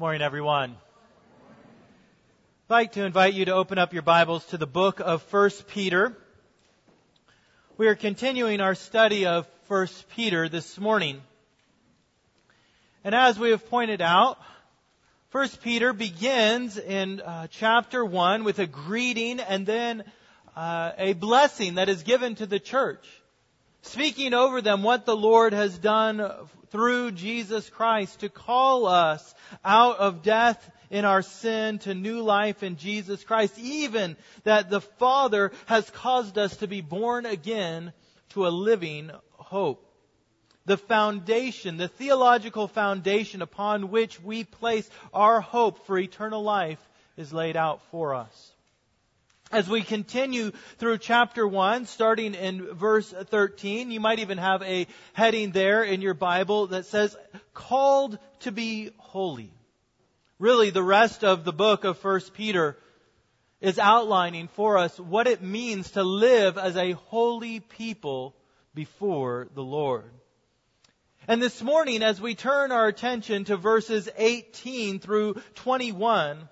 morning, everyone. I'd like to invite you to open up your Bibles to the book of 1 Peter. We are continuing our study of 1 Peter this morning. And as we have pointed out, 1 Peter begins in uh, chapter 1 with a greeting and then uh, a blessing that is given to the church, speaking over them what the Lord has done through Jesus Christ to call us out of death in our sin to new life in Jesus Christ, even that the Father has caused us to be born again to a living hope. The foundation, the theological foundation upon which we place our hope for eternal life is laid out for us. As we continue through chapter 1, starting in verse 13, you might even have a heading there in your Bible that says, called to be holy. Really, the rest of the book of 1 Peter is outlining for us what it means to live as a holy people before the Lord. And this morning, as we turn our attention to verses 18 through 21,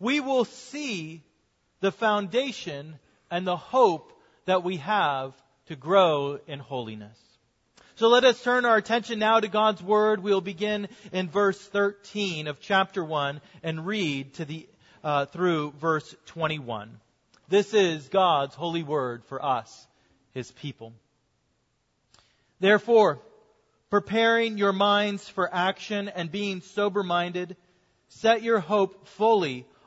we will see the foundation and the hope that we have to grow in holiness. So let us turn our attention now to God's Word. We'll begin in verse 13 of chapter 1 and read to the, uh, through verse 21. This is God's holy word for us, His people. Therefore, preparing your minds for action and being sober minded, set your hope fully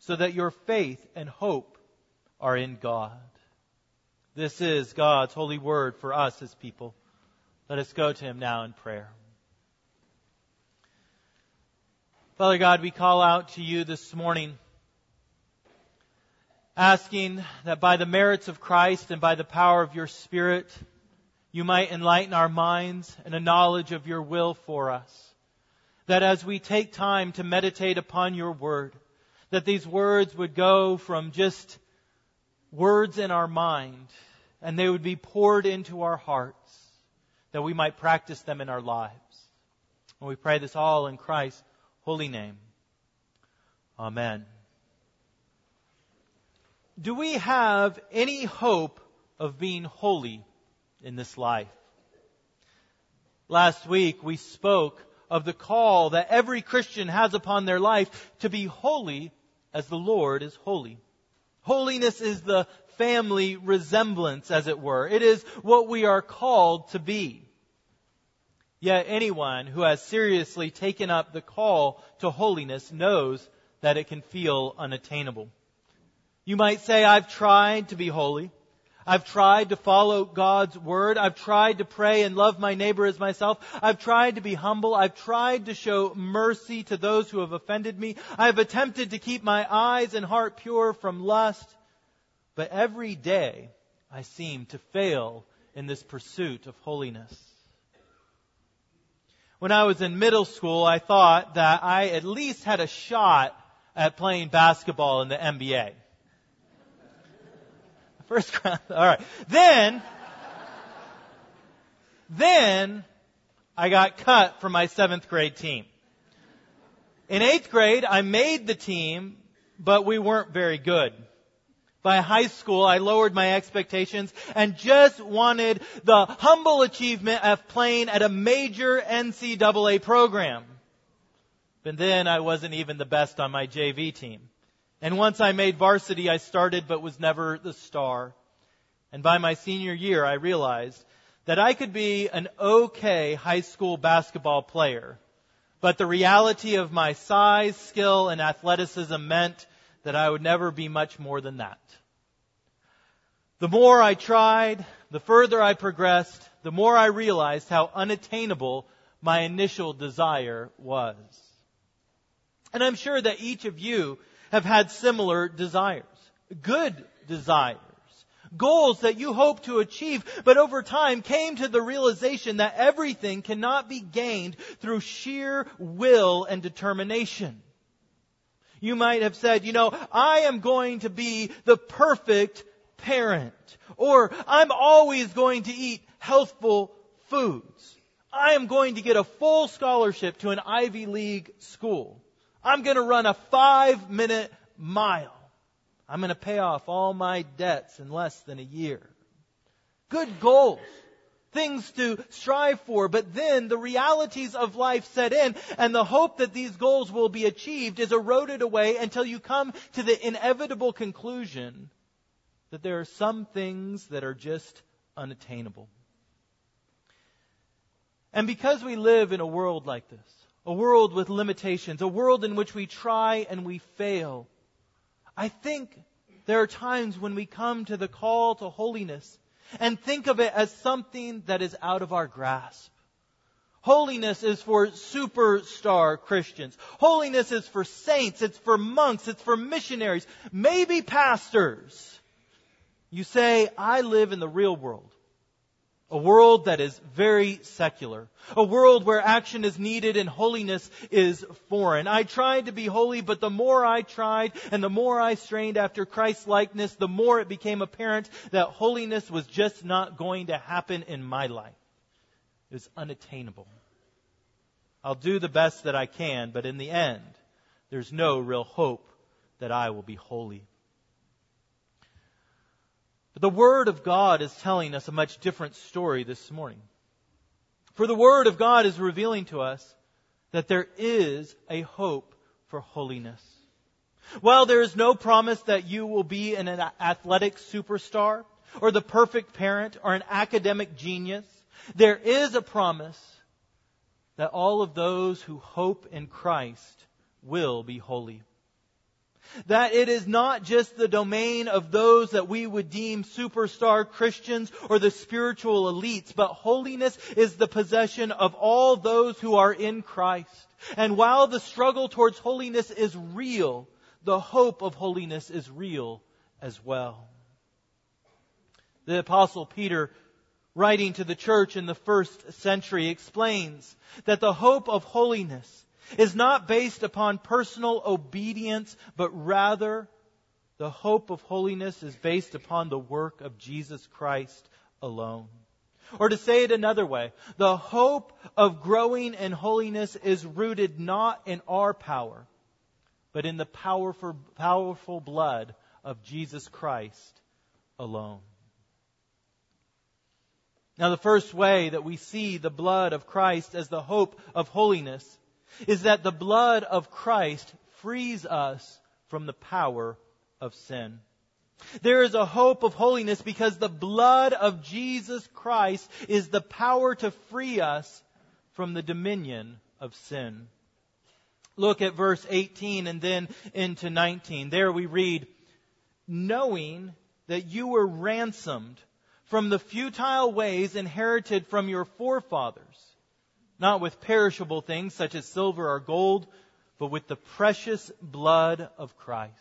so that your faith and hope are in God. This is God's holy word for us as people. Let us go to Him now in prayer. Father God, we call out to you this morning, asking that by the merits of Christ and by the power of your Spirit, you might enlighten our minds and a knowledge of your will for us. That as we take time to meditate upon your word, that these words would go from just words in our mind and they would be poured into our hearts that we might practice them in our lives. And we pray this all in Christ's holy name. Amen. Do we have any hope of being holy in this life? Last week we spoke of the call that every Christian has upon their life to be holy as the Lord is holy. Holiness is the family resemblance, as it were. It is what we are called to be. Yet anyone who has seriously taken up the call to holiness knows that it can feel unattainable. You might say, I've tried to be holy. I've tried to follow God's word. I've tried to pray and love my neighbor as myself. I've tried to be humble. I've tried to show mercy to those who have offended me. I've attempted to keep my eyes and heart pure from lust. But every day I seem to fail in this pursuit of holiness. When I was in middle school, I thought that I at least had a shot at playing basketball in the NBA. First round. All right. Then, then I got cut from my seventh grade team. In eighth grade, I made the team, but we weren't very good. By high school, I lowered my expectations and just wanted the humble achievement of playing at a major NCAA program. But then I wasn't even the best on my JV team. And once I made varsity, I started but was never the star. And by my senior year, I realized that I could be an okay high school basketball player, but the reality of my size, skill, and athleticism meant that I would never be much more than that. The more I tried, the further I progressed, the more I realized how unattainable my initial desire was. And I'm sure that each of you have had similar desires. Good desires. Goals that you hope to achieve, but over time came to the realization that everything cannot be gained through sheer will and determination. You might have said, you know, I am going to be the perfect parent. Or I'm always going to eat healthful foods. I am going to get a full scholarship to an Ivy League school. I'm going to run a five minute mile. I'm going to pay off all my debts in less than a year. Good goals. Things to strive for, but then the realities of life set in and the hope that these goals will be achieved is eroded away until you come to the inevitable conclusion that there are some things that are just unattainable. And because we live in a world like this, a world with limitations, a world in which we try and we fail, I think there are times when we come to the call to holiness and think of it as something that is out of our grasp. Holiness is for superstar Christians. Holiness is for saints. It's for monks. It's for missionaries. Maybe pastors. You say, I live in the real world. A world that is very secular. A world where action is needed and holiness is foreign. I tried to be holy, but the more I tried and the more I strained after Christ's likeness, the more it became apparent that holiness was just not going to happen in my life. It was unattainable. I'll do the best that I can, but in the end, there's no real hope that I will be holy. But the Word of God is telling us a much different story this morning. For the Word of God is revealing to us that there is a hope for holiness. While there is no promise that you will be an athletic superstar, or the perfect parent, or an academic genius, there is a promise that all of those who hope in Christ will be holy. That it is not just the domain of those that we would deem superstar Christians or the spiritual elites, but holiness is the possession of all those who are in Christ. And while the struggle towards holiness is real, the hope of holiness is real as well. The apostle Peter writing to the church in the first century explains that the hope of holiness is not based upon personal obedience, but rather the hope of holiness is based upon the work of Jesus Christ alone. Or to say it another way, the hope of growing in holiness is rooted not in our power, but in the powerful, powerful blood of Jesus Christ alone. Now, the first way that we see the blood of Christ as the hope of holiness is that the blood of Christ frees us from the power of sin. There is a hope of holiness because the blood of Jesus Christ is the power to free us from the dominion of sin. Look at verse 18 and then into 19. There we read, knowing that you were ransomed from the futile ways inherited from your forefathers not with perishable things such as silver or gold, but with the precious blood of Christ.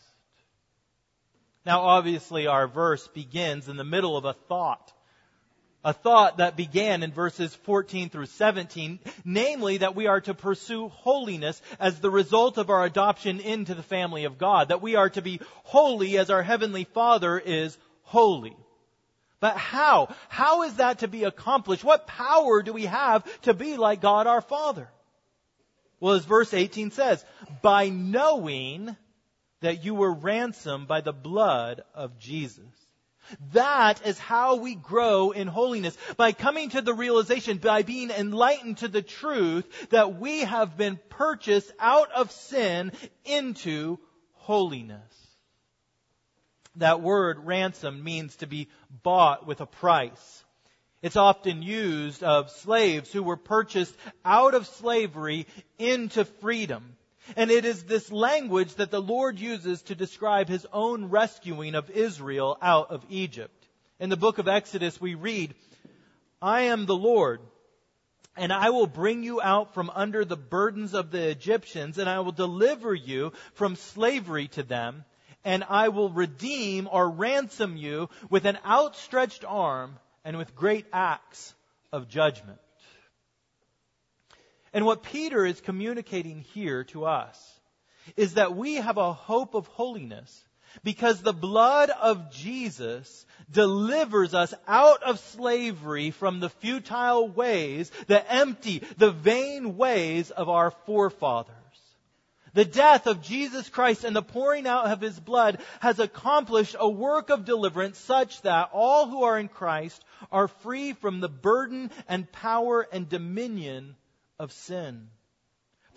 Now, obviously, our verse begins in the middle of a thought. A thought that began in verses 14 through 17, namely that we are to pursue holiness as the result of our adoption into the family of God, that we are to be holy as our Heavenly Father is holy. But how? How is that to be accomplished? What power do we have to be like God our Father? Well, as verse 18 says, by knowing that you were ransomed by the blood of Jesus. That is how we grow in holiness. By coming to the realization, by being enlightened to the truth that we have been purchased out of sin into holiness. That word ransom means to be bought with a price. It's often used of slaves who were purchased out of slavery into freedom. And it is this language that the Lord uses to describe his own rescuing of Israel out of Egypt. In the book of Exodus, we read, I am the Lord, and I will bring you out from under the burdens of the Egyptians, and I will deliver you from slavery to them, and I will redeem or ransom you with an outstretched arm and with great acts of judgment. And what Peter is communicating here to us is that we have a hope of holiness because the blood of Jesus delivers us out of slavery from the futile ways, the empty, the vain ways of our forefathers. The death of Jesus Christ and the pouring out of his blood has accomplished a work of deliverance such that all who are in Christ are free from the burden and power and dominion of sin.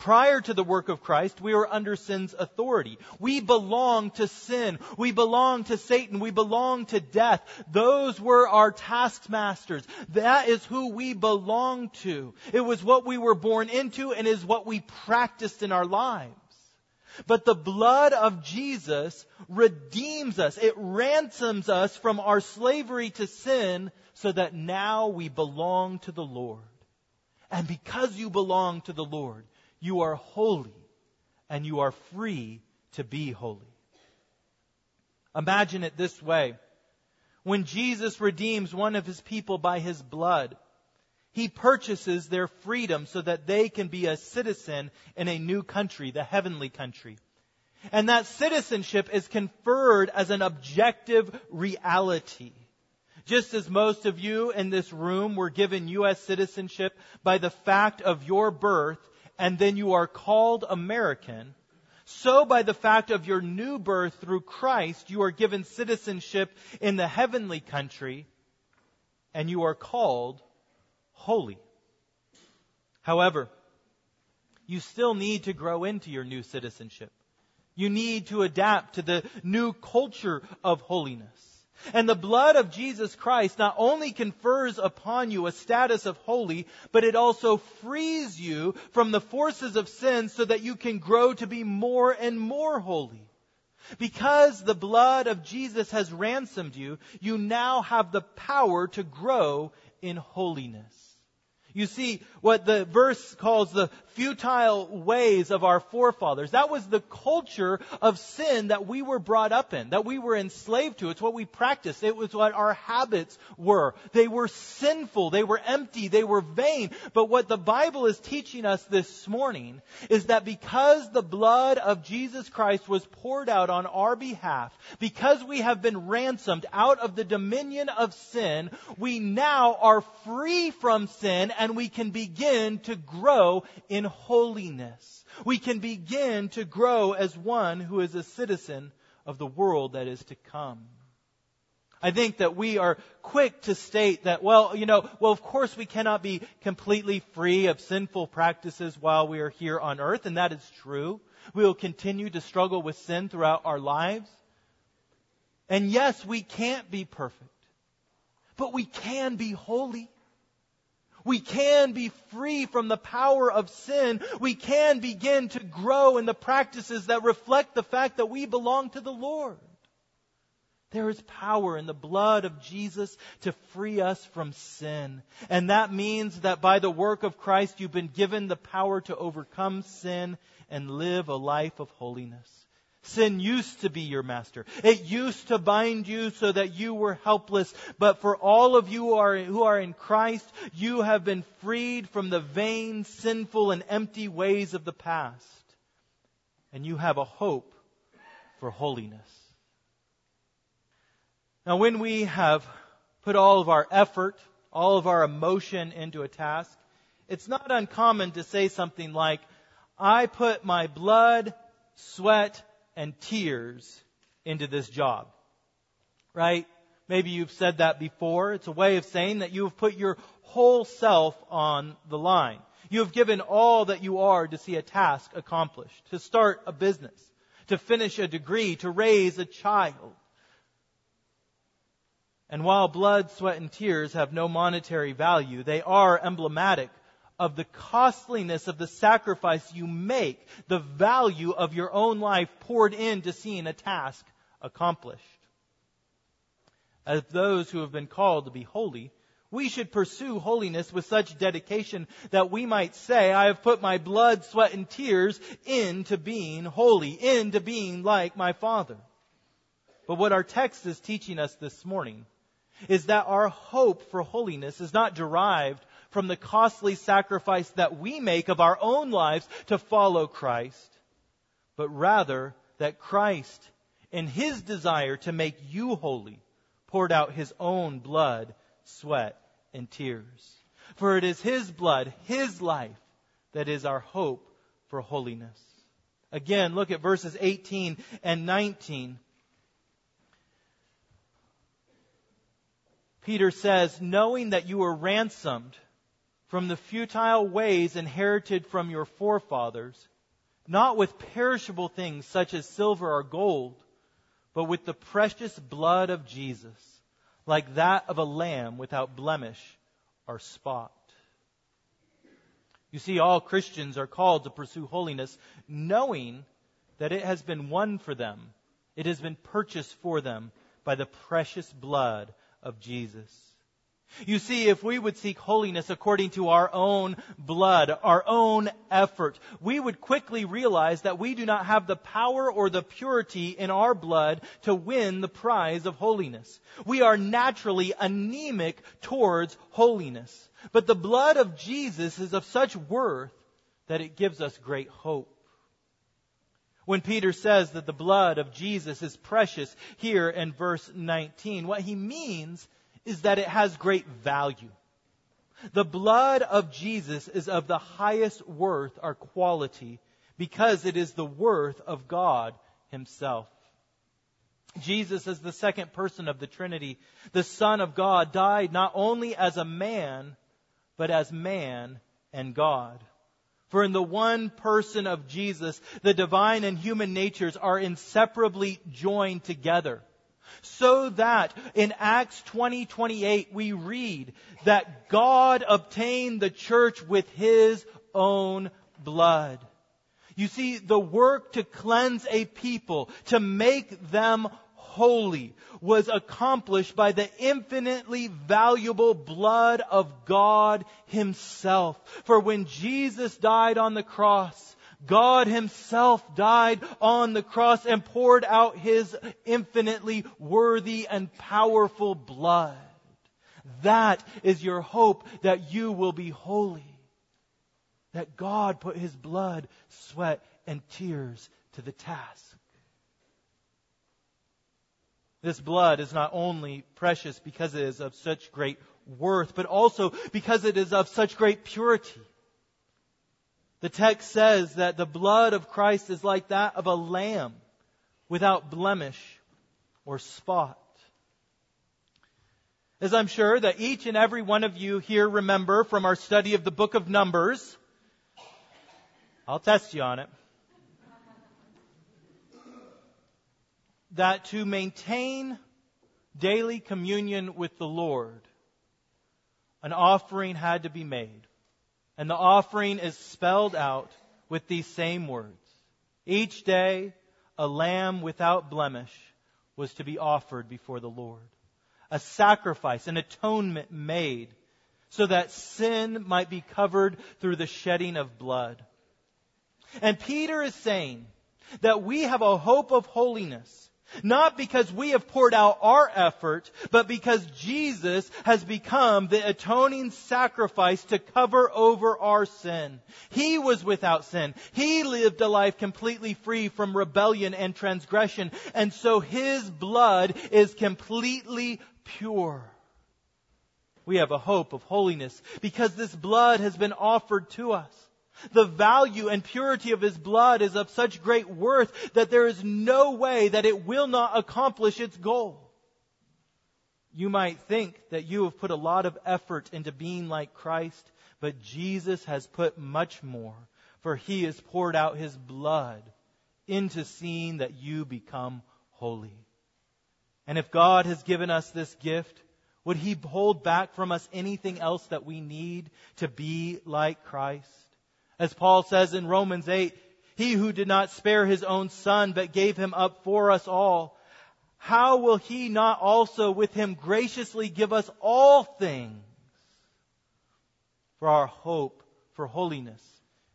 Prior to the work of Christ, we were under sin's authority. We belong to sin. We belong to Satan. We belong to death. Those were our taskmasters. That is who we belong to. It was what we were born into and is what we practiced in our lives. But the blood of Jesus redeems us. It ransoms us from our slavery to sin so that now we belong to the Lord. And because you belong to the Lord, you are holy and you are free to be holy. Imagine it this way. When Jesus redeems one of his people by his blood, he purchases their freedom so that they can be a citizen in a new country, the heavenly country. And that citizenship is conferred as an objective reality. Just as most of you in this room were given U.S. citizenship by the fact of your birth, and then you are called American, so by the fact of your new birth through Christ, you are given citizenship in the heavenly country, and you are called holy. However, you still need to grow into your new citizenship. You need to adapt to the new culture of holiness. And the blood of Jesus Christ not only confers upon you a status of holy, but it also frees you from the forces of sin so that you can grow to be more and more holy. Because the blood of Jesus has ransomed you, you now have the power to grow in holiness. You see, what the verse calls the futile ways of our forefathers. That was the culture of sin that we were brought up in, that we were enslaved to. It's what we practiced. It was what our habits were. They were sinful. They were empty. They were vain. But what the Bible is teaching us this morning is that because the blood of Jesus Christ was poured out on our behalf, because we have been ransomed out of the dominion of sin, we now are free from sin and we can begin to grow in holiness. We can begin to grow as one who is a citizen of the world that is to come. I think that we are quick to state that, well, you know, well, of course we cannot be completely free of sinful practices while we are here on earth, and that is true. We will continue to struggle with sin throughout our lives. And yes, we can't be perfect, but we can be holy. We can be free from the power of sin. We can begin to grow in the practices that reflect the fact that we belong to the Lord. There is power in the blood of Jesus to free us from sin. And that means that by the work of Christ, you've been given the power to overcome sin and live a life of holiness. Sin used to be your master. It used to bind you so that you were helpless. But for all of you who are, who are in Christ, you have been freed from the vain, sinful, and empty ways of the past. And you have a hope for holiness. Now, when we have put all of our effort, all of our emotion into a task, it's not uncommon to say something like, I put my blood, sweat, and tears into this job. Right? Maybe you've said that before. It's a way of saying that you have put your whole self on the line. You have given all that you are to see a task accomplished, to start a business, to finish a degree, to raise a child. And while blood, sweat, and tears have no monetary value, they are emblematic of the costliness of the sacrifice you make, the value of your own life poured into seeing a task accomplished. As those who have been called to be holy, we should pursue holiness with such dedication that we might say, I have put my blood, sweat, and tears into being holy, into being like my Father. But what our text is teaching us this morning is that our hope for holiness is not derived from the costly sacrifice that we make of our own lives to follow Christ, but rather that Christ, in his desire to make you holy, poured out his own blood, sweat, and tears. For it is His blood, His life, that is our hope for holiness. Again, look at verses 18 and 19. Peter says, knowing that you were ransomed from the futile ways inherited from your forefathers, not with perishable things such as silver or gold, but with the precious blood of Jesus like that of a lamb without blemish or spot. You see, all Christians are called to pursue holiness, knowing that it has been won for them. It has been purchased for them by the precious blood of Jesus. You see, if we would seek holiness according to our own blood, our own effort, we would quickly realize that we do not have the power or the purity in our blood to win the prize of holiness. We are naturally anemic towards holiness. But the blood of Jesus is of such worth that it gives us great hope. When Peter says that the blood of Jesus is precious here in verse 19, what he means is that it has great value. The blood of Jesus is of the highest worth or quality because it is the worth of God Himself. Jesus is the second person of the Trinity. The Son of God died not only as a man, but as man and God. For in the one person of Jesus, the divine and human natures are inseparably joined together so that in Acts 20, 28, we read that God obtained the church with his own blood. You see, the work to cleanse a people, to make them holy, was accomplished by the infinitely valuable blood of God Himself. For when Jesus died on the cross, God himself died on the cross and poured out his infinitely worthy and powerful blood. That is your hope that you will be holy. That God put his blood, sweat, and tears to the task. This blood is not only precious because it is of such great worth, but also because it is of such great purity. The text says that the blood of Christ is like that of a lamb without blemish or spot. As I'm sure that each and every one of you here remember from our study of the book of Numbers, I'll test you on it, that to maintain daily communion with the Lord, an offering had to be made. And the offering is spelled out with these same words. Each day, a lamb without blemish was to be offered before the Lord. A sacrifice, an atonement made so that sin might be covered through the shedding of blood. And Peter is saying that we have a hope of holiness not because we have poured out our effort, but because Jesus has become the atoning sacrifice to cover over our sin. He was without sin. He lived a life completely free from rebellion and transgression. And so His blood is completely pure. We have a hope of holiness because this blood has been offered to us. The value and purity of his blood is of such great worth that there is no way that it will not accomplish its goal. You might think that you have put a lot of effort into being like Christ, but Jesus has put much more, for he has poured out his blood into seeing that you become holy. And if God has given us this gift, would he hold back from us anything else that we need to be like Christ? As Paul says in Romans 8, he who did not spare his own son, but gave him up for us all, how will he not also with him graciously give us all things? For our hope for holiness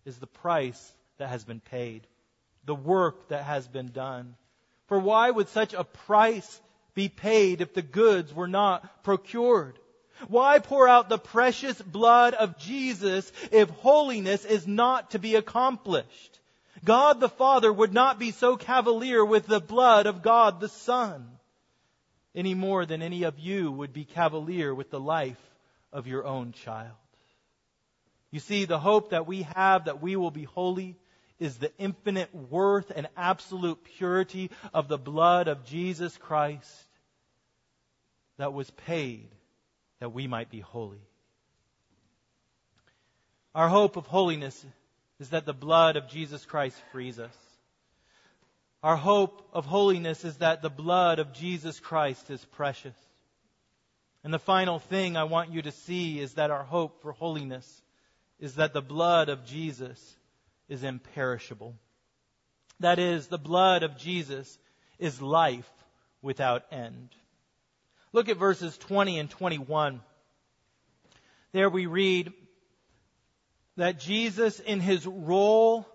is the price that has been paid, the work that has been done. For why would such a price be paid if the goods were not procured? Why pour out the precious blood of Jesus if holiness is not to be accomplished? God the Father would not be so cavalier with the blood of God the Son any more than any of you would be cavalier with the life of your own child. You see, the hope that we have that we will be holy is the infinite worth and absolute purity of the blood of Jesus Christ that was paid that we might be holy. Our hope of holiness is that the blood of Jesus Christ frees us. Our hope of holiness is that the blood of Jesus Christ is precious. And the final thing I want you to see is that our hope for holiness is that the blood of Jesus is imperishable. That is, the blood of Jesus is life without end. Look at verses 20 and 21. There we read that Jesus, in his role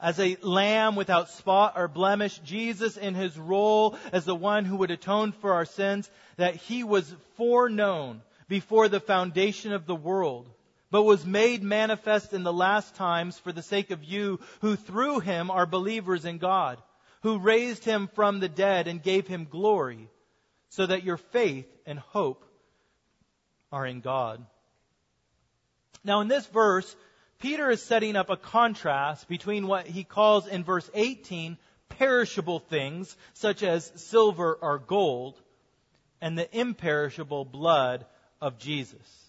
as a lamb without spot or blemish, Jesus in his role as the one who would atone for our sins, that he was foreknown before the foundation of the world, but was made manifest in the last times for the sake of you who through him are believers in God, who raised him from the dead and gave him glory, so that your faith and hope are in God. Now in this verse, Peter is setting up a contrast between what he calls in verse 18 perishable things, such as silver or gold, and the imperishable blood of Jesus.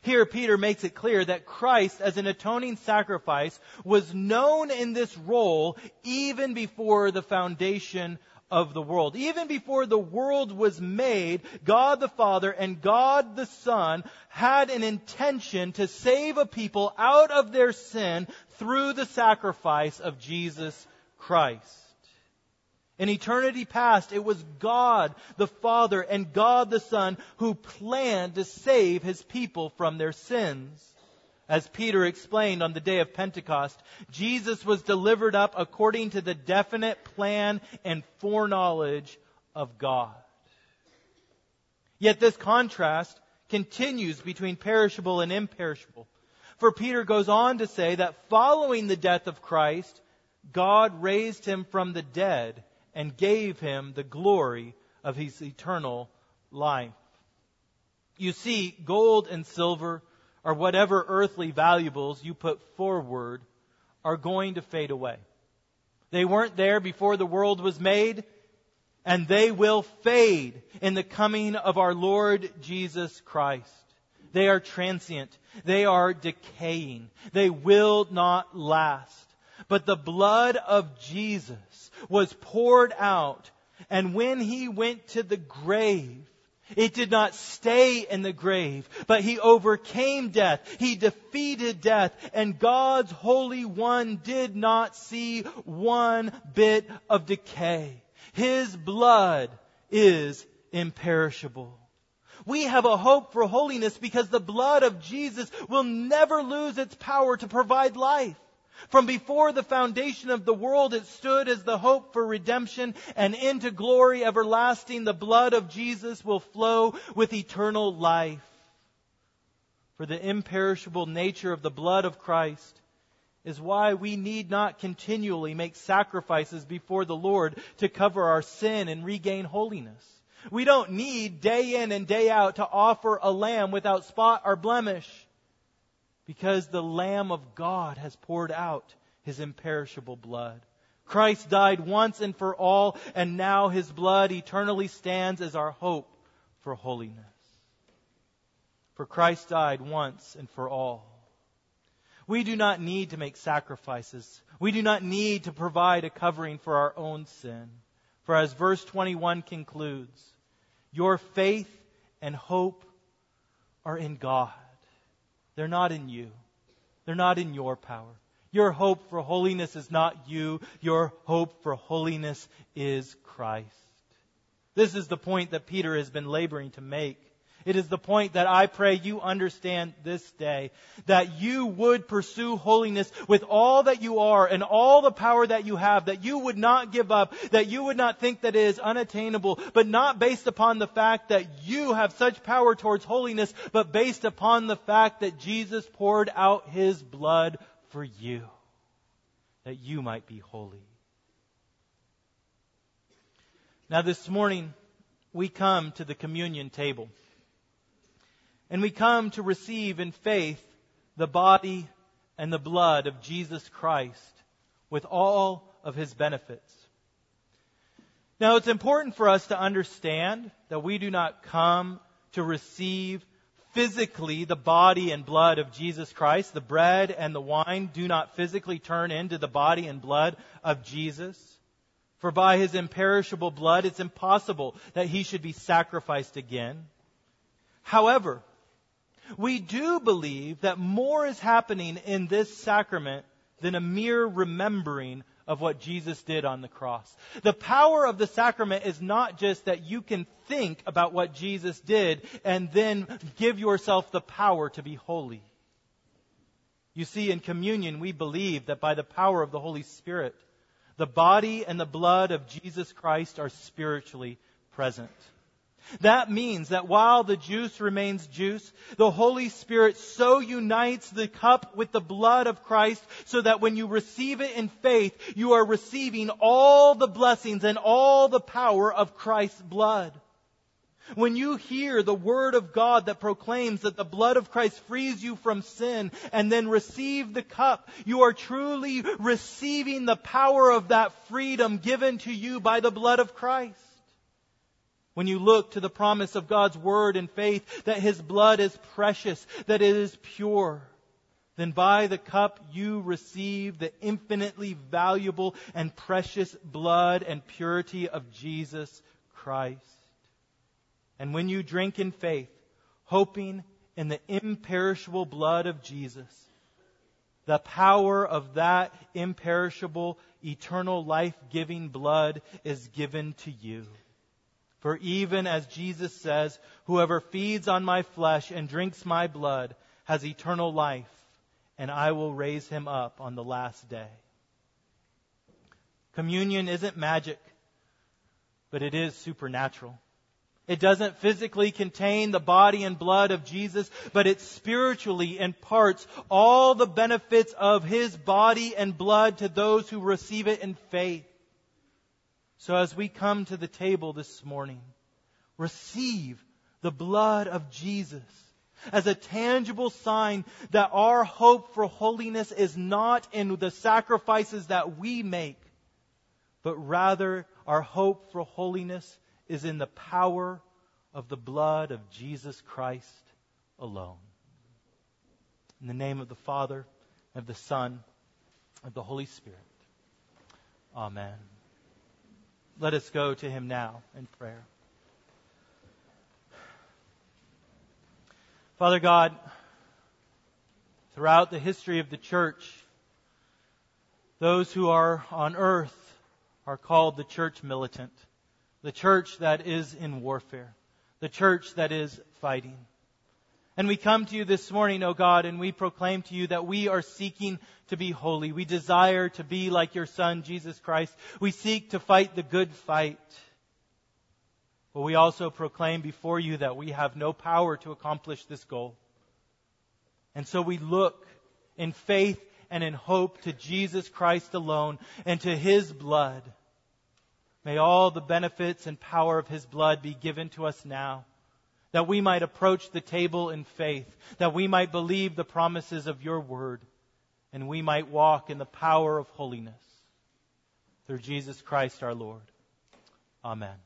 Here, Peter makes it clear that Christ, as an atoning sacrifice, was known in this role even before the foundation of the world. Even before the world was made, God the Father and God the Son had an intention to save a people out of their sin through the sacrifice of Jesus Christ. In eternity past, it was God the Father and God the Son who planned to save his people from their sins. As Peter explained on the day of Pentecost, Jesus was delivered up according to the definite plan and foreknowledge of God. Yet this contrast continues between perishable and imperishable. For Peter goes on to say that following the death of Christ, God raised him from the dead and gave him the glory of his eternal life. You see, gold and silver or whatever earthly valuables you put forward are going to fade away. They weren't there before the world was made, and they will fade in the coming of our Lord Jesus Christ. They are transient. They are decaying. They will not last. But the blood of Jesus was poured out, and when he went to the grave, it did not stay in the grave, but he overcame death. He defeated death, and God's Holy One did not see one bit of decay. His blood is imperishable. We have a hope for holiness because the blood of Jesus will never lose its power to provide life. From before the foundation of the world, it stood as the hope for redemption, and into glory everlasting, the blood of Jesus will flow with eternal life. For the imperishable nature of the blood of Christ is why we need not continually make sacrifices before the Lord to cover our sin and regain holiness. We don't need day in and day out to offer a lamb without spot or blemish because the Lamb of God has poured out his imperishable blood. Christ died once and for all, and now his blood eternally stands as our hope for holiness. For Christ died once and for all. We do not need to make sacrifices. We do not need to provide a covering for our own sin. For as verse 21 concludes, your faith and hope are in God. They're not in you. They're not in your power. Your hope for holiness is not you. Your hope for holiness is Christ. This is the point that Peter has been laboring to make. It is the point that I pray you understand this day. That you would pursue holiness with all that you are and all the power that you have. That you would not give up. That you would not think that it is unattainable. But not based upon the fact that you have such power towards holiness. But based upon the fact that Jesus poured out His blood for you. That you might be holy. Now this morning, we come to the communion table. And we come to receive in faith the body and the blood of Jesus Christ with all of his benefits. Now, it's important for us to understand that we do not come to receive physically the body and blood of Jesus Christ. The bread and the wine do not physically turn into the body and blood of Jesus. For by his imperishable blood, it's impossible that he should be sacrificed again. However, we do believe that more is happening in this sacrament than a mere remembering of what Jesus did on the cross. The power of the sacrament is not just that you can think about what Jesus did and then give yourself the power to be holy. You see, in communion, we believe that by the power of the Holy Spirit, the body and the blood of Jesus Christ are spiritually present. That means that while the juice remains juice, the Holy Spirit so unites the cup with the blood of Christ so that when you receive it in faith, you are receiving all the blessings and all the power of Christ's blood. When you hear the word of God that proclaims that the blood of Christ frees you from sin and then receive the cup, you are truly receiving the power of that freedom given to you by the blood of Christ. When you look to the promise of God's word and faith that his blood is precious, that it is pure, then by the cup you receive the infinitely valuable and precious blood and purity of Jesus Christ. And when you drink in faith, hoping in the imperishable blood of Jesus, the power of that imperishable, eternal life giving blood is given to you. For even as Jesus says, whoever feeds on my flesh and drinks my blood has eternal life, and I will raise him up on the last day. Communion isn't magic, but it is supernatural. It doesn't physically contain the body and blood of Jesus, but it spiritually imparts all the benefits of His body and blood to those who receive it in faith. So as we come to the table this morning, receive the blood of Jesus as a tangible sign that our hope for holiness is not in the sacrifices that we make, but rather our hope for holiness is in the power of the blood of Jesus Christ alone. In the name of the Father, of the Son, of the Holy Spirit. Amen. Let us go to him now in prayer. Father God, throughout the history of the church, those who are on earth are called the church militant, the church that is in warfare, the church that is fighting. And we come to you this morning, O God, and we proclaim to you that we are seeking to be holy. We desire to be like your Son, Jesus Christ. We seek to fight the good fight. But we also proclaim before you that we have no power to accomplish this goal. And so we look in faith and in hope to Jesus Christ alone and to His blood. May all the benefits and power of His blood be given to us now that we might approach the table in faith, that we might believe the promises of your word, and we might walk in the power of holiness. Through Jesus Christ our Lord. Amen.